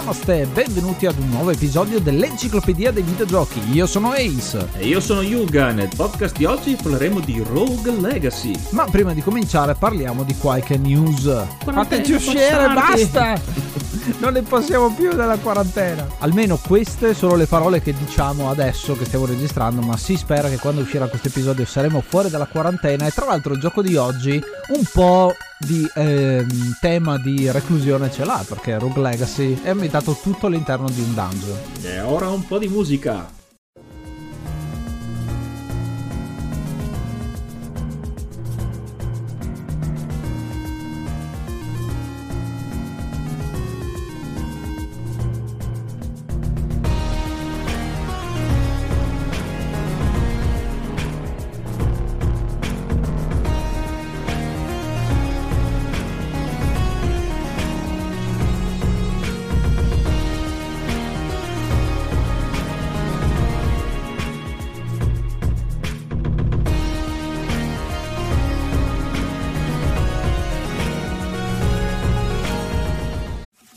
Namaste, benvenuti ad un nuovo episodio dell'Enciclopedia dei Videogiochi. Io sono Ace. E io sono Yuga. Nel podcast di oggi parleremo di Rogue Legacy. Ma prima di cominciare parliamo di qualche news. Fateci uscire, basta! non ne possiamo più della quarantena. Almeno queste sono le parole che diciamo adesso che stiamo registrando, ma si spera che quando uscirà questo episodio saremo fuori dalla quarantena. E tra l'altro il gioco di oggi un po' di eh, tema di reclusione ce l'ha, perché Rogue Legacy è ambientato tutto all'interno di un dungeon. E ora un po' di musica.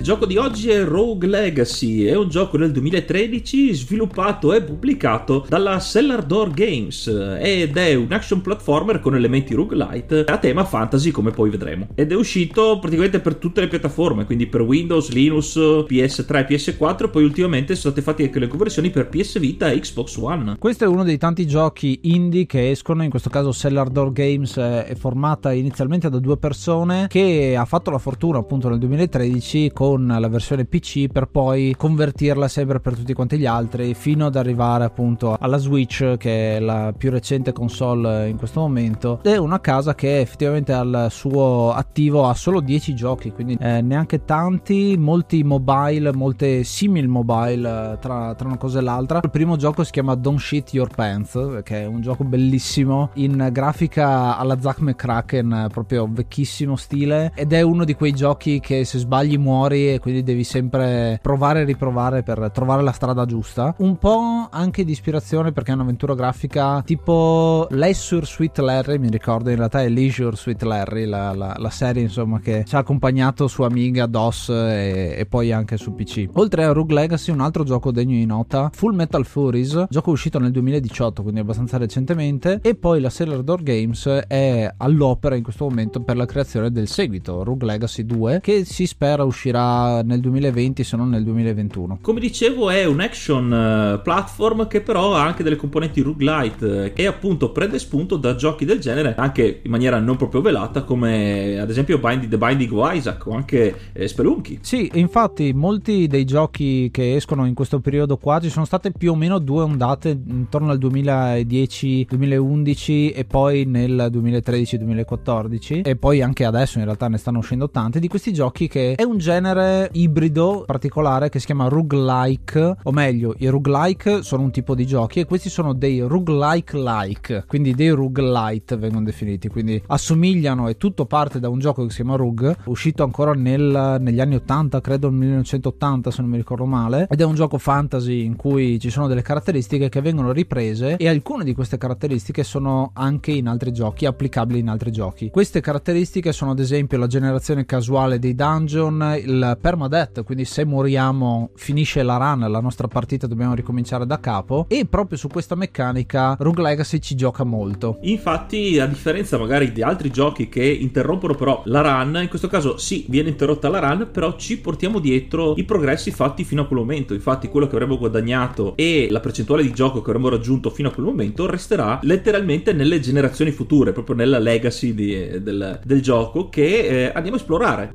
Il gioco di oggi è Rogue Legacy, è un gioco del 2013 sviluppato e pubblicato dalla Cellar Door Games ed è un action platformer con elementi roguelite a tema fantasy come poi vedremo. Ed è uscito praticamente per tutte le piattaforme, quindi per Windows, Linux, PS3, PS4 poi ultimamente sono state fatte anche le conversioni per PS Vita e Xbox One. Questo è uno dei tanti giochi indie che escono, in questo caso Cellar Door Games è formata inizialmente da due persone che ha fatto la fortuna appunto nel 2013 con con la versione PC per poi convertirla sempre per tutti quanti gli altri fino ad arrivare appunto alla Switch che è la più recente console in questo momento. È una casa che effettivamente al suo attivo ha solo 10 giochi quindi eh, neanche tanti. Molti mobile molte simil mobile tra, tra una cosa e l'altra. Il primo gioco si chiama Don't Shit Your Pants che è un gioco bellissimo in grafica alla Zack McCracken proprio vecchissimo stile ed è uno di quei giochi che se sbagli muori e quindi devi sempre provare e riprovare per trovare la strada giusta. Un po' anche di ispirazione perché è un'avventura grafica tipo Leisure Sweet Larry, mi ricordo in realtà è Leisure Sweet Larry, la, la, la serie insomma che ci ha accompagnato su Amiga, DOS e, e, poi anche su PC. Oltre a Rogue Legacy, un altro gioco degno di nota, Full Metal Furies, gioco uscito nel 2018, quindi abbastanza recentemente, e poi la Sailor Door Games è all'opera in questo momento per la creazione del seguito, Rogue Legacy 2, che si spera uscirà uscirà nel 2020 se non nel 2021. Come dicevo è un action eh, platform che però ha anche delle componenti roguelite e appunto prende spunto da giochi del genere anche in maniera non proprio velata come ad esempio Binding, The Binding of Isaac o anche eh, Spelunky. Sì, infatti molti dei giochi che escono in questo periodo qua ci sono state più o meno due ondate intorno al 2010-2011 e poi nel 2013-2014 e poi anche adesso in realtà ne stanno uscendo tanti di questi giochi che è un genere ibrido particolare che si chiama roguelike o meglio i roguelike sono un tipo di giochi e questi sono dei roguelike like quindi dei roguelite vengono definiti quindi assomigliano e tutto parte da un gioco che si chiama Rug uscito ancora nel, negli anni 80 credo nel 1980 se non mi ricordo male ed è un gioco fantasy in cui ci sono delle caratteristiche che vengono riprese e alcune di queste caratteristiche sono anche in altri giochi applicabili in altri giochi. Queste caratteristiche sono ad esempio la generazione casuale dei dungeon il permadeath quindi se moriamo finisce la run la nostra partita dobbiamo ricominciare da capo. E proprio su questa meccanica Rogue Legacy ci gioca molto. Infatti a differenza magari di altri giochi che interrompono però la run in questo caso sì viene interrotta la run però ci portiamo dietro i progressi fatti fino a quel momento. Infatti quello che avremmo guadagnato e la percentuale di gioco che avremmo raggiunto fino a quel momento resterà letteralmente nelle generazioni future proprio nella legacy di, del, del, gioco che eh, andiamo a esplorare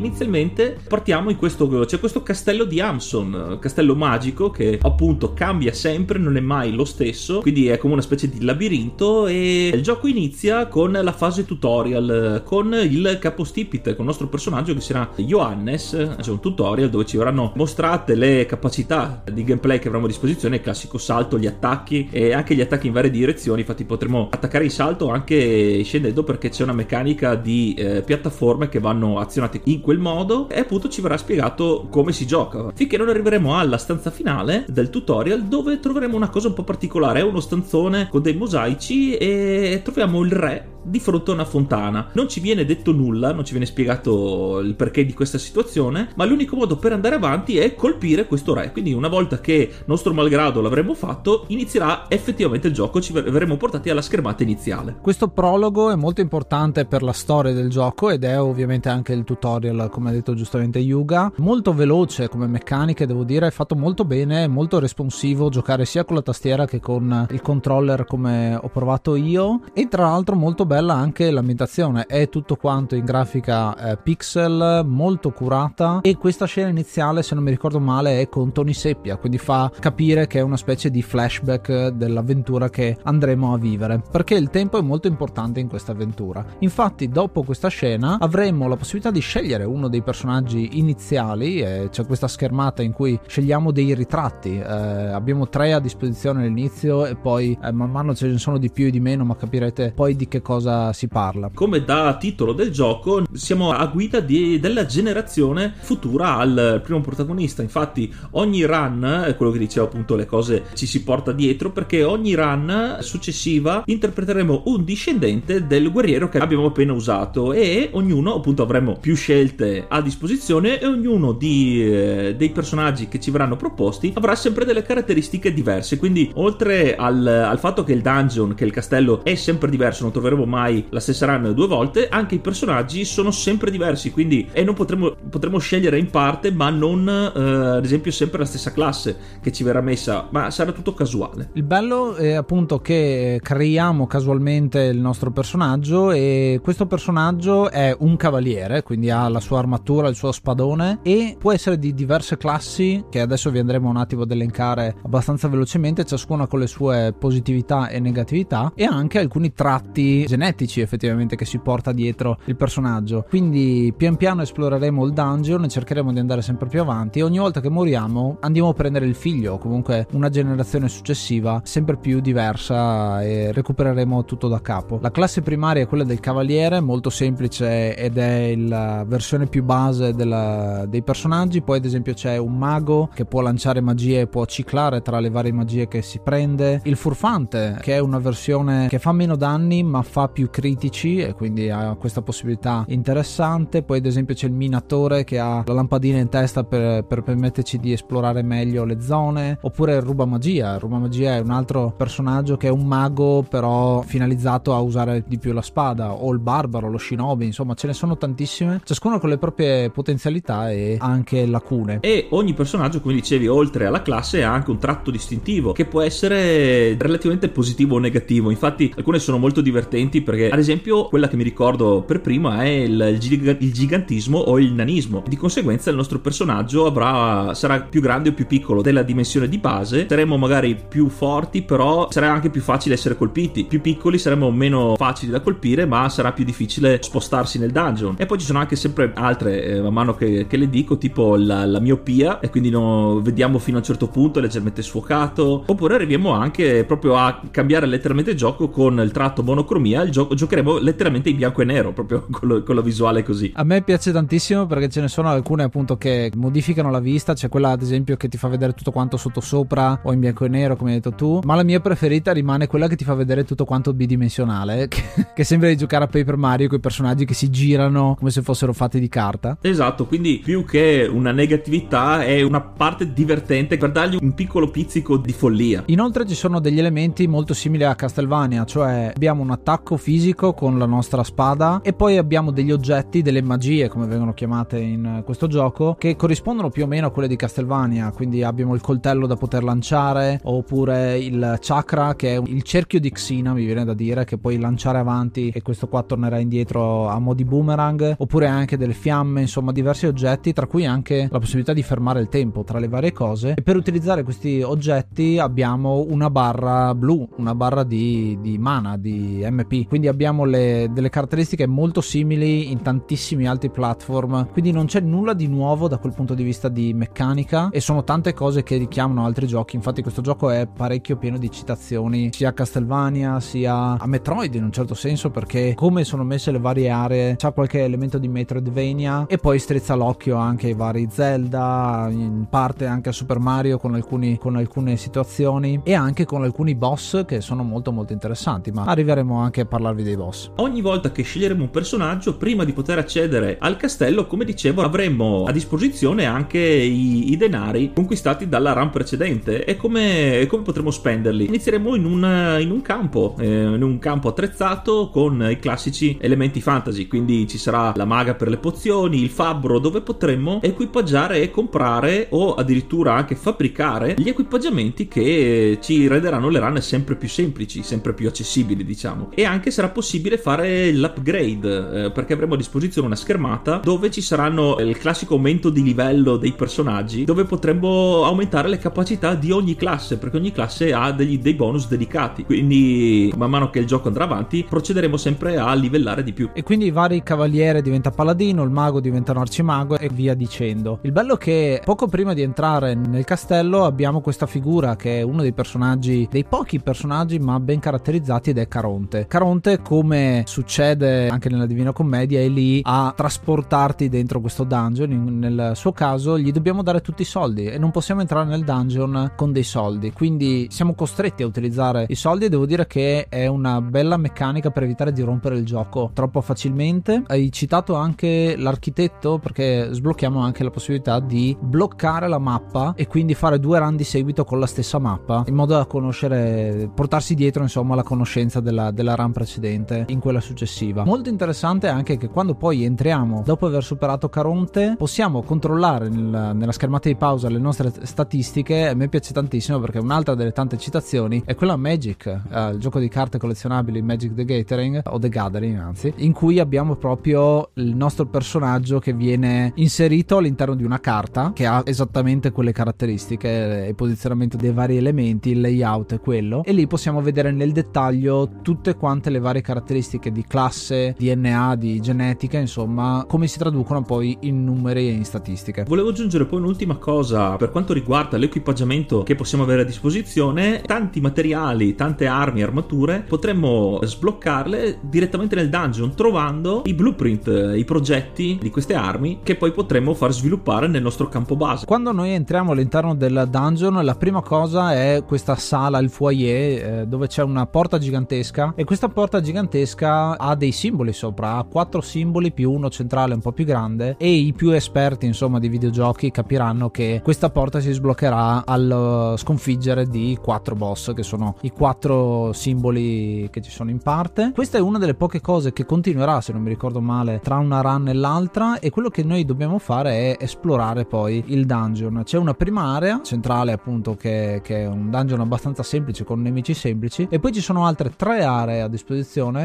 Inizialmente partiamo in questo c'è questo castello di Amson, castello magico che appunto cambia sempre, non è mai lo stesso, quindi è come una specie di labirinto e il gioco inizia con la fase tutorial con il capostipite, con il nostro personaggio che sarà Johannes, c'è un tutorial dove ci verranno mostrate le capacità di gameplay che avremo a disposizione, il classico salto, gli attacchi e anche gli attacchi in varie direzioni, infatti potremo attaccare il salto anche scendendo perché c'è una meccanica di eh, piattaforme che vanno azionate in quel modo e appunto ci verrà spiegato come si gioca. Finché non arriveremo alla stanza finale del tutorial dove troveremo una cosa un po' particolare. È uno stanzone con dei mosaici e troviamo il re di fronte a una fontana. Non ci viene detto nulla, non ci viene spiegato il perché di questa situazione, ma l'unico modo per andare avanti è colpire questo re. Quindi una volta che nostro malgrado l'avremo fatto, inizierà effettivamente il gioco, ci verremo portati alla schermata iniziale. Questo prologo è molto importante per la storia del gioco ed è ovviamente anche il tutorial, come ha detto giustamente Yuga. Molto veloce come meccaniche, devo dire, è fatto molto bene, molto responsivo giocare sia con la tastiera che con il controller come ho provato io e tra l'altro molto bella anche l'ambientazione, è tutto quanto in grafica eh, pixel, molto curata e questa scena iniziale, se non mi ricordo male, è con Tony Seppia, quindi fa capire che è una specie di flashback dell'avventura che andremo a vivere, perché il tempo è molto importante in questa avventura. Infatti, dopo questa scena avremo la possibilità di scegliere uno dei personaggi iniziali, eh, c'è questa schermata in cui scegliamo dei ritratti, eh, abbiamo tre a disposizione all'inizio e poi eh, man mano ce ne sono di più e di meno, ma capirete poi di che cosa cosa si parla. Come da titolo del gioco, siamo a guida di, della generazione futura al primo protagonista. Infatti, ogni run, è quello che dicevo appunto, le cose ci si porta dietro, perché ogni run successiva interpreteremo un discendente del guerriero che abbiamo appena usato e ognuno appunto avremo più scelte a disposizione e ognuno di, eh, dei personaggi che ci verranno proposti avrà sempre delle caratteristiche diverse. Quindi, oltre al, al fatto che il dungeon, che il castello è sempre diverso, non troveremo mai la stessa run due volte, anche i personaggi sono sempre diversi, quindi e non potremo, potremo scegliere in parte, ma non eh, ad esempio sempre la stessa classe che ci verrà messa, ma sarà tutto casuale. Il bello è appunto che creiamo casualmente il nostro personaggio e questo personaggio è un cavaliere, quindi ha la sua armatura, il suo spadone e può essere di diverse classi che adesso vi andremo un attimo ad elencare abbastanza velocemente, ciascuna con le sue positività e negatività e anche alcuni tratti genetici effettivamente che si porta dietro il personaggio. Quindi pian piano esploreremo il dungeon e cercheremo di andare sempre più avanti e ogni volta che moriamo andiamo a prendere il figlio comunque una generazione successiva sempre più diversa e recupereremo tutto da capo. La classe primaria è quella del cavaliere, molto semplice ed è la versione più base della, dei personaggi, poi ad esempio c'è un mago che può lanciare magie e può ciclare tra le varie magie che si prende, il furfante che è una versione che fa meno danni ma fa più critici e quindi ha questa possibilità interessante, poi ad esempio c'è il minatore che ha la lampadina in testa per, per permetterci di esplorare meglio le zone, oppure il ruba magia, il ruba magia è un altro personaggio che è un mago però finalizzato a usare di più la spada, o il barbaro, lo shinobi, insomma ce ne sono tantissime, ciascuno con le proprie potenzialità e anche lacune. E ogni personaggio, come dicevi, oltre alla classe ha anche un tratto distintivo che può essere relativamente positivo o negativo. Infatti, alcune sono molto divertenti perché, ad esempio, quella che mi ricordo per prima è il, il gigantismo o il nanismo. Di conseguenza, il nostro personaggio avrà, sarà più grande o più piccolo della dimensione di base. Saremo magari più forti, però sarà anche più facile essere colpiti. Più piccoli saremo meno facili da colpire, ma sarà più difficile spostarsi nel dungeon. E poi ci sono anche sempre altre, eh, man mano che, che, le dico, tipo la, la miopia, e quindi no, vediamo fino a un certo punto leggermente sfuocato. Oppure arriviamo anche proprio a cambiare letteralmente il gioco con il tratto monocromia. Il gioco giocheremo letteralmente in bianco e nero, proprio con lo, con lo visuale così. A me piace tantissimo perché ce ne sono alcune appunto che modificano la vista. C'è quella ad esempio che ti fa vedere tutto quanto sotto sopra o in bianco e nero, come hai detto tu. Ma la mia preferita rimane quella che ti fa vedere tutto quanto bidimensionale. Che, che sembra di giocare a Paper Mario con i personaggi che si girano come se fossero fatti di carta. Esatto, quindi più che una negatività è una parte divertente per dargli un piccolo pizzico di follia. Inoltre ci sono degli elementi molto simili a Castlevania, cioè abbiamo un attacco fisico con la nostra spada. E poi abbiamo degli oggetti, delle magie come vengono chiamate in questo gioco, che corrispondono più o meno a quelle di Castlevania, quindi abbiamo il coltello da poter lanciare oppure il chakra che è il cerchio di Xina, mi viene da dire, che puoi lanciare avanti e questo qua tornerà indietro a mo' di boomerang, oppure anche delle fiamme, insomma diversi oggetti, tra cui anche la possibilità di fermare il tempo tra le varie cose. E per utilizzare questi oggetti abbiamo una barra blu, una barra di, di mana, di MP, quindi abbiamo le, delle caratteristiche molto simili in tantissimi altri platform, quindi non c'è nulla di nuovo da quel punto di vista di meccanica e sono tante cose che richiamano altri giochi, infatti questo gioco è parecchio pieno di citazioni sia a Castlevania sia a Metroid in un certo senso perché come sono messe le varie aree c'ha qualche elemento di Metroidvania e poi strizza l'occhio anche ai vari Zelda, in parte anche a Super Mario con, alcuni, con alcune situazioni e anche con alcuni boss che sono molto molto interessanti, ma arriveremo anche parlarvi dei boss. Ogni volta che sceglieremo un personaggio, prima di poter accedere al castello, come dicevo, avremo a disposizione anche i, i denari conquistati dalla run precedente e come, come potremo spenderli. Inizieremo in un, in un campo, eh, in un campo attrezzato con i classici elementi fantasy, quindi ci sarà la maga per le pozioni, il fabbro dove potremmo equipaggiare e comprare o addirittura anche fabbricare gli equipaggiamenti che ci renderanno le run sempre più semplici, sempre più accessibili, diciamo. E anche sarà possibile fare l'upgrade eh, perché avremo a disposizione una schermata dove ci saranno il classico aumento di livello dei personaggi, dove potremmo aumentare le capacità di ogni classe, perché ogni classe ha degli, dei bonus dedicati. Quindi man mano che il gioco andrà avanti, procederemo sempre a livellare di più. E quindi i vari cavaliere diventa paladino, il mago diventa un arcimago e via dicendo. Il bello è che poco prima di entrare nel castello abbiamo questa figura che è uno dei personaggi, dei pochi personaggi ma ben caratterizzati ed è Caronte. Caronte, come succede anche nella Divina Commedia, è lì a trasportarti dentro questo dungeon. Nel suo caso gli dobbiamo dare tutti i soldi e non possiamo entrare nel dungeon con dei soldi. Quindi siamo costretti a utilizzare i soldi e devo dire che è una bella meccanica per evitare di rompere il gioco troppo facilmente. Hai citato anche l'architetto perché sblocchiamo anche la possibilità di bloccare la mappa e quindi fare due run di seguito con la stessa mappa in modo da conoscere, portarsi dietro insomma la conoscenza della, della run precedente in quella successiva. Molto interessante anche che quando poi entriamo dopo aver superato Caronte possiamo controllare nel, nella schermata di pausa le nostre statistiche. A me piace tantissimo perché un'altra delle tante citazioni è quella Magic, eh, il gioco di carte collezionabili Magic the Gathering o The Gathering anzi, in cui abbiamo proprio il nostro personaggio che viene inserito all'interno di una carta che ha esattamente quelle caratteristiche, il posizionamento dei vari elementi, il layout è quello e lì possiamo vedere nel dettaglio tutte quante le varie caratteristiche di classe, DNA, di genetica, insomma, come si traducono poi in numeri e in statistiche. Volevo aggiungere poi un'ultima cosa per quanto riguarda l'equipaggiamento che possiamo avere a disposizione, tanti materiali, tante armi, armature, potremmo sbloccarle direttamente nel dungeon trovando i blueprint, i progetti di queste armi che poi potremmo far sviluppare nel nostro campo base. Quando noi entriamo all'interno del dungeon, la prima cosa è questa sala, il foyer, eh, dove c'è una porta gigantesca e questa porta gigantesca ha dei simboli sopra, ha quattro simboli più uno centrale un po' più grande e i più esperti insomma di videogiochi capiranno che questa porta si sbloccherà al sconfiggere di quattro boss che sono i quattro simboli che ci sono in parte. Questa è una delle poche cose che continuerà, se non mi ricordo male, tra una run e l'altra e quello che noi dobbiamo fare è esplorare poi il dungeon. C'è una prima area centrale appunto che, che è un dungeon abbastanza semplice con nemici semplici e poi ci sono altre tre aree a disposizione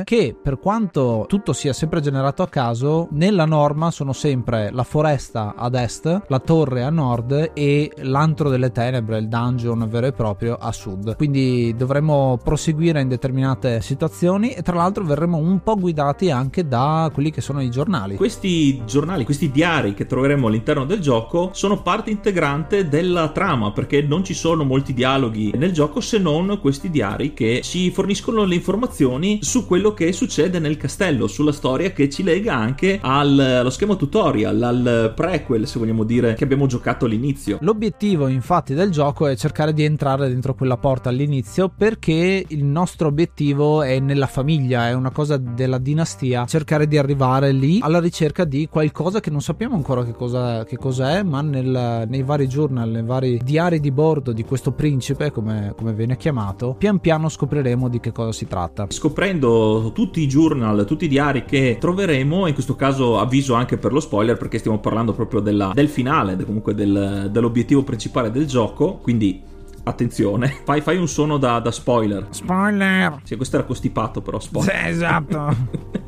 che per quanto tutto sia sempre generato a caso, nella norma sono sempre la foresta ad est, la torre a nord e l'antro delle tenebre, il dungeon vero e proprio a sud. Quindi dovremo proseguire in determinate situazioni e tra l'altro verremo un po' guidati anche da quelli che sono i giornali. Questi giornali, questi diari che troveremo all'interno del gioco sono parte integrante della trama perché non ci sono molti dialoghi nel gioco se non questi diari che ci forniscono le informazioni su quello che succede nel castello, sulla storia che ci lega anche al, allo schema tutorial, al prequel se vogliamo dire che abbiamo giocato all'inizio. L'obiettivo infatti del gioco è cercare di entrare dentro quella porta all'inizio perché il nostro obiettivo è nella famiglia, è una cosa della dinastia, cercare di arrivare lì alla ricerca di qualcosa che non sappiamo ancora che cosa, che cosa è, ma nel, nei vari journal, nei vari diari di bordo di questo principe, come, come viene chiamato, pian piano scopriremo di che cosa si tratta. Scoprendo tutti i journal, tutti i diari che troveremo, in questo caso avviso anche per lo spoiler perché stiamo parlando proprio della, del finale, comunque del, dell'obiettivo principale del gioco, quindi attenzione, fai, fai un suono da, da, spoiler. Spoiler! Sì, questo era costipato però, spoiler. Sì, esatto.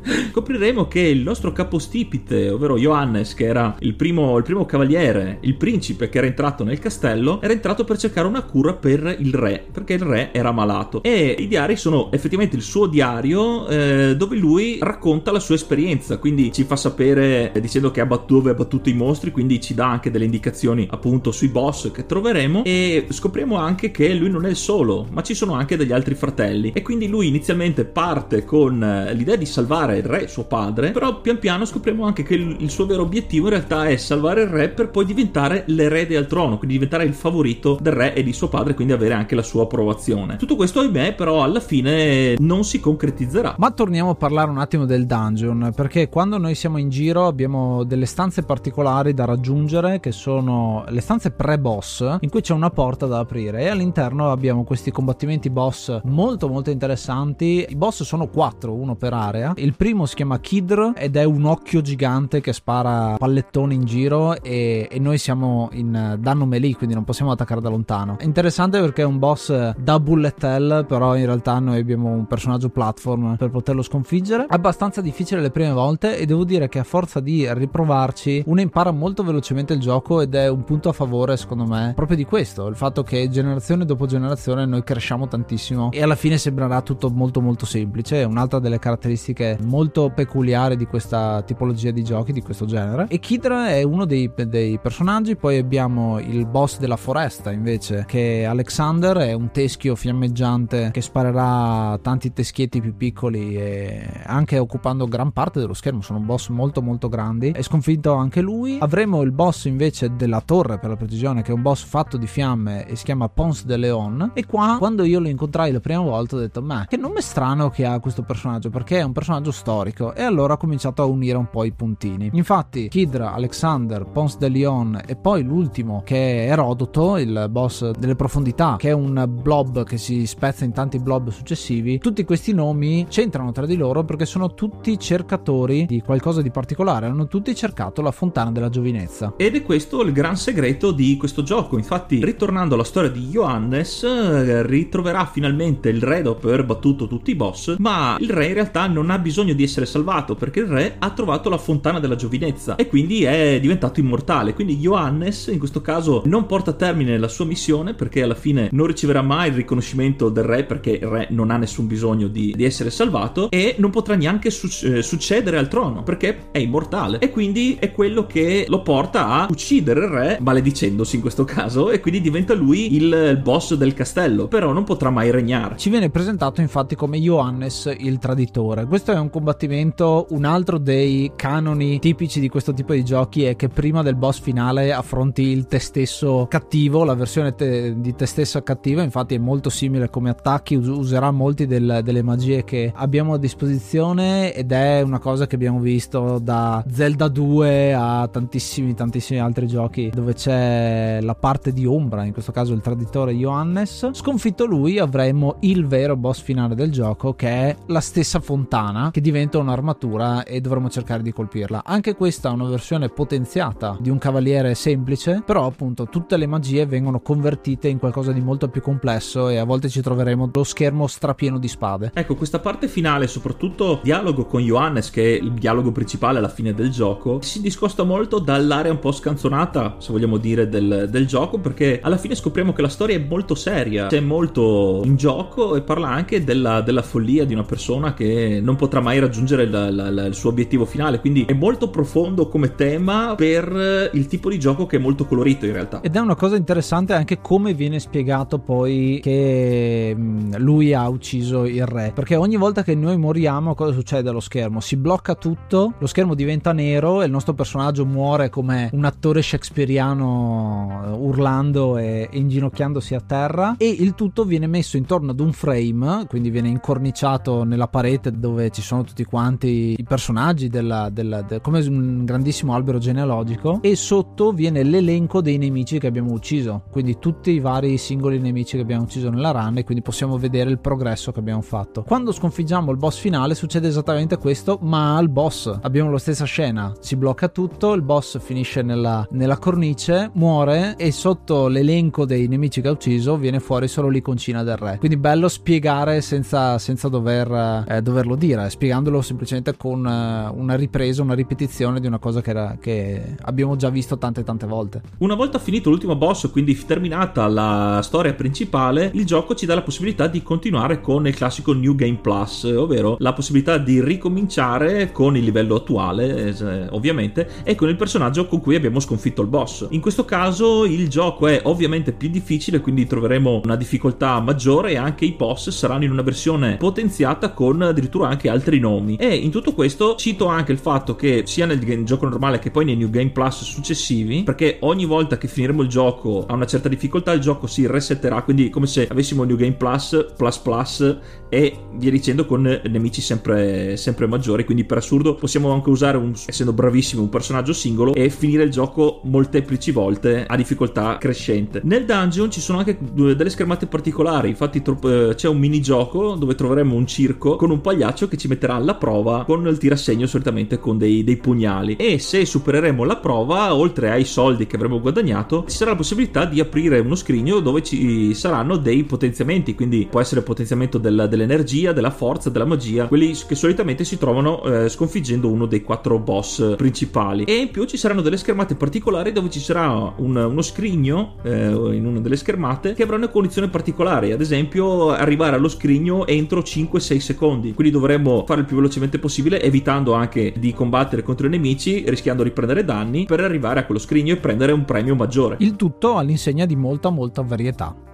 Scopriremo che il nostro capostipite, ovvero Johannes, che era il primo, il primo cavaliere, il principe che era entrato nel castello, era entrato per cercare una cura per il re, perché il re era malato. E i diari sono effettivamente il suo diario eh, dove lui racconta la sua esperienza, quindi ci fa sapere eh, dicendo che ha battuto, dove ha battuto i mostri, quindi ci dà anche delle indicazioni appunto sui boss che troveremo e scopriamo anche che lui non è il solo, ma ci sono anche degli altri fratelli e quindi lui inizialmente parte con eh, l'idea di salvare il re, suo padre, però pian piano scopriamo anche che il suo vero obiettivo in realtà è salvare il re per poi diventare l'erede al trono, quindi diventare il favorito del re e di suo padre, quindi avere anche la sua approvazione. Tutto questo, ahimè, però alla fine non si concretizzerà. Ma torniamo a parlare un attimo del dungeon, perché quando noi siamo in giro abbiamo delle stanze particolari da raggiungere, che sono le stanze pre-boss, in cui c'è una porta da aprire e all'interno abbiamo questi combattimenti boss molto molto interessanti. I boss sono quattro, uno per area. Il primo si chiama Kidr ed è un occhio gigante che spara pallettoni in giro e, e noi siamo in danno melee, quindi non possiamo attaccare da lontano. È interessante perché è un boss da bullet hell, però in realtà noi abbiamo un personaggio platform per poterlo sconfiggere. Abbastanza difficile le prime volte e devo dire che a forza di riprovarci uno impara molto velocemente il gioco ed è un punto a favore secondo me proprio di questo, il fatto che generazione dopo generazione noi cresciamo tantissimo e alla fine sembrerà tutto molto molto semplice. È un'altra delle caratteristiche molto peculiare di questa tipologia di giochi, di questo genere. E Kidra è uno dei, dei personaggi, poi abbiamo il boss della foresta invece, che è Alexander, è un teschio fiammeggiante che sparerà tanti teschietti più piccoli e anche occupando gran parte dello schermo, sono boss molto molto grandi. È sconfitto anche lui. Avremo il boss invece della torre per la precisione, che è un boss fatto di fiamme e si chiama Pons de Leon. E qua, quando io lo incontrai la prima volta, ho detto: Ma che nome strano che ha questo personaggio, perché è un personaggio storico e allora ha cominciato a unire un po' i puntini. Infatti Kidra, Alexander, Pons de Leon e poi l'ultimo che è Erodoto, il boss delle profondità, che è un blob che si spezza in tanti blob successivi, tutti questi nomi c'entrano tra di loro perché sono tutti cercatori di qualcosa di particolare, hanno tutti cercato la fontana della giovinezza. Ed è questo il gran segreto di questo gioco. Infatti, ritornando alla storia di Johannes, eh, ritroverà finalmente il re dopo aver battuto tutti i boss, ma il re in realtà non ha bisogno di essere salvato perché il re ha trovato la fontana della giovinezza e quindi è diventato immortale. Quindi Johannes in questo caso non porta a termine la sua missione perché alla fine non riceverà mai il riconoscimento del re perché il re non ha nessun bisogno di, di essere salvato e non potrà neanche su- eh, succedere al trono perché è immortale e quindi è quello che lo porta a uccidere il re maledicendosi in questo caso e quindi diventa lui il boss del castello però non potrà mai regnare ci viene presentato infatti come Johannes il traditore. Questo è un combattimento un altro dei canoni tipici di questo tipo di giochi è che prima del boss finale affronti il te stesso cattivo la versione te- di te stesso cattiva infatti è molto simile come attacchi us- userà molti del- delle magie che abbiamo a disposizione ed è una cosa che abbiamo visto da Zelda 2 a tantissimi tantissimi altri giochi dove c'è la parte di ombra in questo caso il traditore Johannes sconfitto lui avremo il vero boss finale del gioco che è la stessa fontana che diventa un'armatura e dovremo cercare di colpirla. Anche questa è una versione potenziata di un cavaliere semplice però appunto tutte le magie vengono convertite in qualcosa di molto più complesso e a volte ci troveremo lo schermo strapieno di spade. Ecco questa parte finale soprattutto dialogo con Johannes che è il dialogo principale alla fine del gioco si discosta molto dall'area un po' scanzonata se vogliamo dire del, del gioco perché alla fine scopriamo che la storia è molto seria c'è molto in gioco e parla anche della, della follia di una persona che non potrà mai raggiungere la, la, la, il suo obiettivo finale. Quindi è molto profondo come tema per il tipo di gioco che è molto colorito in realtà. Ed è una cosa interessante anche come viene spiegato poi che mm, lui ha ucciso il re. Perché ogni volta che noi moriamo cosa succede allo schermo? Si blocca tutto lo schermo diventa nero e il nostro personaggio muore come un attore shakespeariano eh, urlando e inginocchiandosi a terra e il tutto viene messo intorno ad un frame quindi viene incorniciato nella parete dove ci sono tutti quanti i personaggi della, della, de, come un grandissimo albero genealogico e sotto viene l'elenco dei nemici che abbiamo ucciso quindi tutti i vari singoli nemici che abbiamo ucciso nella run e quindi possiamo vedere il progresso che abbiamo fatto. Quando sconfiggiamo il boss finale succede esattamente questo ma al boss abbiamo la stessa scena. Si blocca tutto il boss finisce nella, nella cornice muore e sotto l'elenco dei nemici che ha ucciso viene fuori solo l'iconcina del re. Quindi bello spiegare senza, senza dover, eh, doverlo dire spiegandolo semplicemente con eh, una ripresa una ripetizione di una cosa che, era, che abbiamo già visto tante tante volte. Una volta finito l'ultimo boss quindi terminata la storia principale il gioco ci dà la possibilità di continuare con il classico New Game Plus ovvero la possibilità di ricominciare con il livello attuale eh, ovviamente e con il personaggio con cui abbiamo sconfitto il boss. In questo caso il gioco è ovviamente più difficile quindi troveremo una difficoltà maggiore e anche i boss saranno in una versione potenziata con addirittura anche altri nomi. E in tutto questo cito anche il fatto che sia nel gioco normale che poi nei New Game Plus successivi perché ogni volta che finiremo il gioco a una certa difficoltà il gioco si resetterà quindi come se avessimo New Game Plus plus plus e via dicendo con nemici sempre, sempre maggiori. Quindi per assurdo possiamo anche usare un, essendo bravissimo un personaggio singolo e finire il gioco molteplici volte a difficoltà crescente. Nel dungeon ci sono anche delle schermate particolari. Infatti eh, c'è un minigioco dove troveremo un circo con un pagliaccio che ci metterà alla prova con il tirassegno solitamente con dei, dei pugnali. E se supereremo la prova oltre ai soldi che avremo guadagnato ci sarà la possibilità di aprire uno scrigno dove ci saranno dei potenziamenti. Quindi può essere potenziamento del, dell'energia della forza della magia quelli che solitamente si trovano eh, sconfiggendo uno dei quattro boss principali. E in più ci saranno delle schermate particolari dove ci sarà un, uno scrigno eh, in una delle schermate che avrà una condizione particolare ad esempio arrivare allo scrigno entro 5-6 secondi. Quindi dovremmo fare il più velocemente possibile evitando anche di combattere contro i nemici rischiando di prendere danni per arrivare a quello scrigno e prendere un premio maggiore. Il tutto all'insegna di molta molta varietà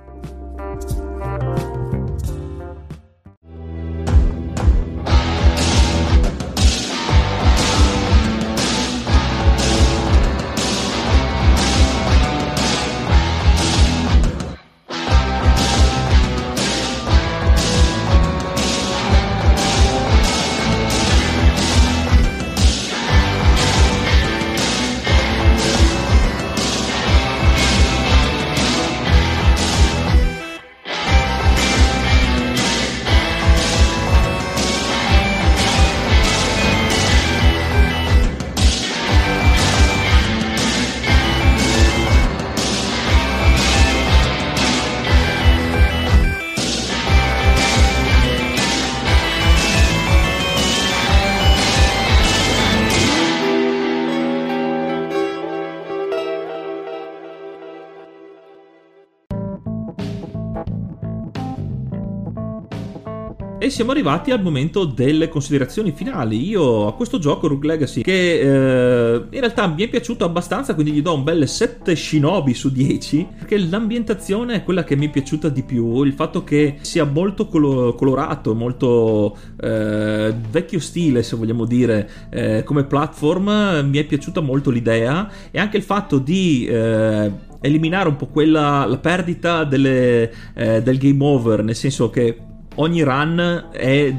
siamo arrivati al momento delle considerazioni finali. Io a questo gioco, Rogue Legacy, che eh, in realtà mi è piaciuto abbastanza, quindi gli do un bel 7 shinobi su 10, perché l'ambientazione è quella che mi è piaciuta di più, il fatto che sia molto colo- colorato, molto eh, vecchio stile, se vogliamo dire, eh, come platform, mi è piaciuta molto l'idea e anche il fatto di eh, eliminare un po' quella la perdita delle, eh, del game over, nel senso che ogni run è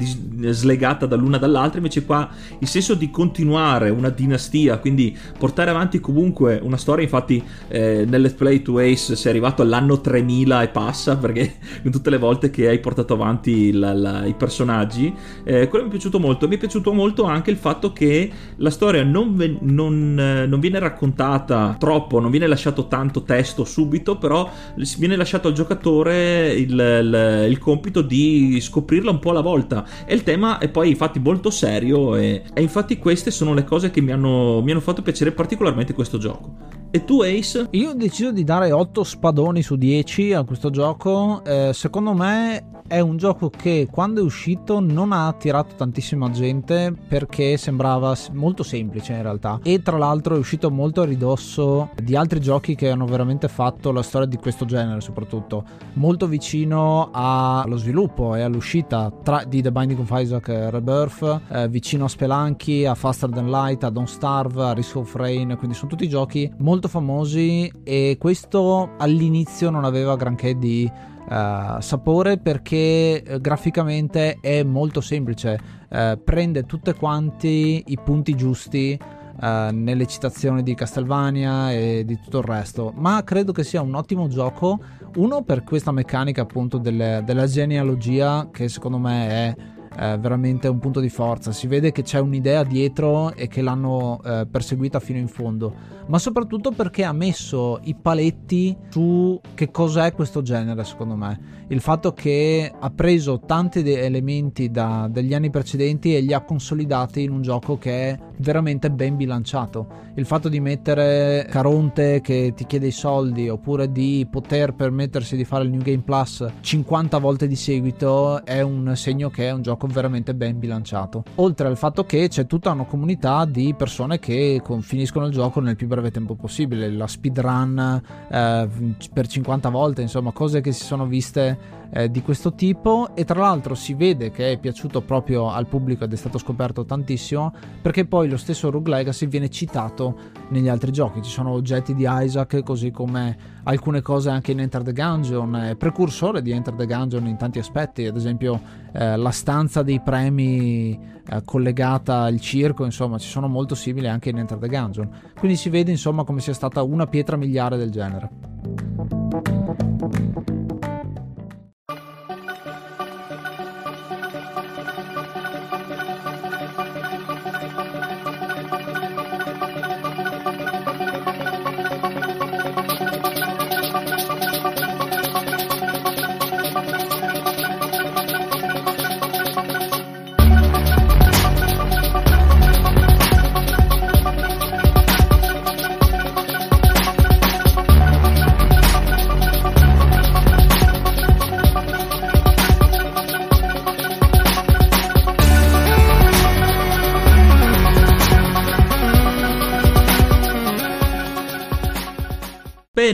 slegata dall'una dall'altra, invece qua il senso di continuare una dinastia, quindi portare avanti comunque una storia, infatti eh, nel Play to Ace sei arrivato all'anno 3000 e passa, perché tutte le volte che hai portato avanti la, la, i personaggi, eh, quello mi è piaciuto molto, mi è piaciuto molto anche il fatto che la storia non, ve- non, eh, non viene raccontata troppo, non viene lasciato tanto testo subito, però viene lasciato al giocatore il, il, il compito di scoprirla un po' alla volta. E il tema è poi infatti molto serio e, e infatti queste sono le cose che mi hanno, mi hanno fatto piacere particolarmente questo gioco. E tu Ace? Io ho deciso di dare 8 spadoni su 10 a questo gioco. Eh, secondo me è un gioco che quando è uscito non ha attirato tantissima gente perché sembrava molto semplice in realtà. E tra l'altro è uscito molto a ridosso di altri giochi che hanno veramente fatto la storia di questo genere, soprattutto. Molto vicino allo sviluppo e all'uscita tra, di The Binding of Isaac Rebirth, eh, vicino a Spelunky, a Faster Than Light, a Don't Starve, a Risk of Rain. Quindi sono tutti giochi molto molto famosi e questo all'inizio non aveva granché di uh, sapore perché uh, graficamente è molto semplice, uh, prende tutti quanti i punti giusti nelle citazioni di Castlevania e di tutto il resto, ma credo che sia un ottimo gioco, uno per questa meccanica appunto delle, della genealogia che secondo me è veramente un punto di forza. Si vede che c'è un'idea dietro e che l'hanno eh, perseguita fino in fondo, ma soprattutto perché ha messo i paletti su che cos'è questo genere, secondo me. Il fatto che ha preso tanti elementi da, dagli anni precedenti e li ha consolidati in un gioco che è veramente ben bilanciato. Il fatto di mettere Caronte che ti chiede i soldi oppure di poter permettersi di fare il New Game Plus 50 volte di seguito è un segno che è un gioco veramente ben bilanciato. Oltre al fatto che c'è tutta una comunità di persone che finiscono il gioco nel più breve tempo possibile, la speedrun eh, per 50 volte, insomma, cose che si sono viste eh, di questo tipo. E tra l'altro si vede che è piaciuto proprio al pubblico ed è stato scoperto tantissimo perché poi lo stesso Rogue Legacy viene citato negli altri giochi. Ci sono oggetti di Isaac così come alcune cose anche in Enter the Gungeon è precursore di Enter the Gungeon in tanti aspetti. Ad esempio eh, la stanza dei premi eh, collegata al circo insomma ci sono molto simili anche in Enter the Gungeon. Quindi si vede insomma come sia stata una pietra miliare del genere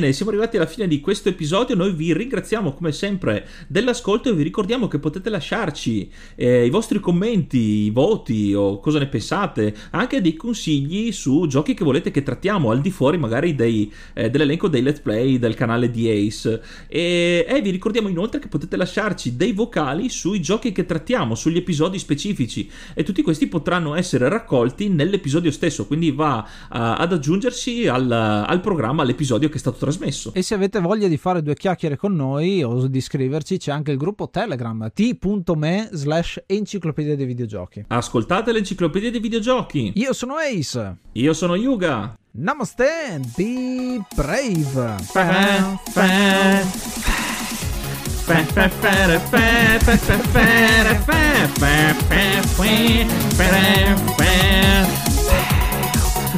Bene, siamo arrivati alla fine di questo episodio. Noi vi ringraziamo come sempre dell'ascolto e vi ricordiamo che potete lasciarci eh, i vostri commenti, i voti o cosa ne pensate, anche dei consigli su giochi che volete che trattiamo al di fuori magari dei, eh, dell'elenco dei let's play del canale di Ace. E, e vi ricordiamo inoltre che potete lasciarci dei vocali sui giochi che trattiamo, sugli episodi specifici e tutti questi potranno essere raccolti nell'episodio stesso, quindi va uh, ad aggiungersi al, al programma, all'episodio che è stato stato trasmesso. E se avete voglia di fare due chiacchiere con noi o di iscriverci, c'è anche il gruppo Telegram t.me slash enciclopedia dei videogiochi. Ascoltate l'enciclopedia dei videogiochi. Io sono Ace. Io sono Yuga. Namaste, be brave.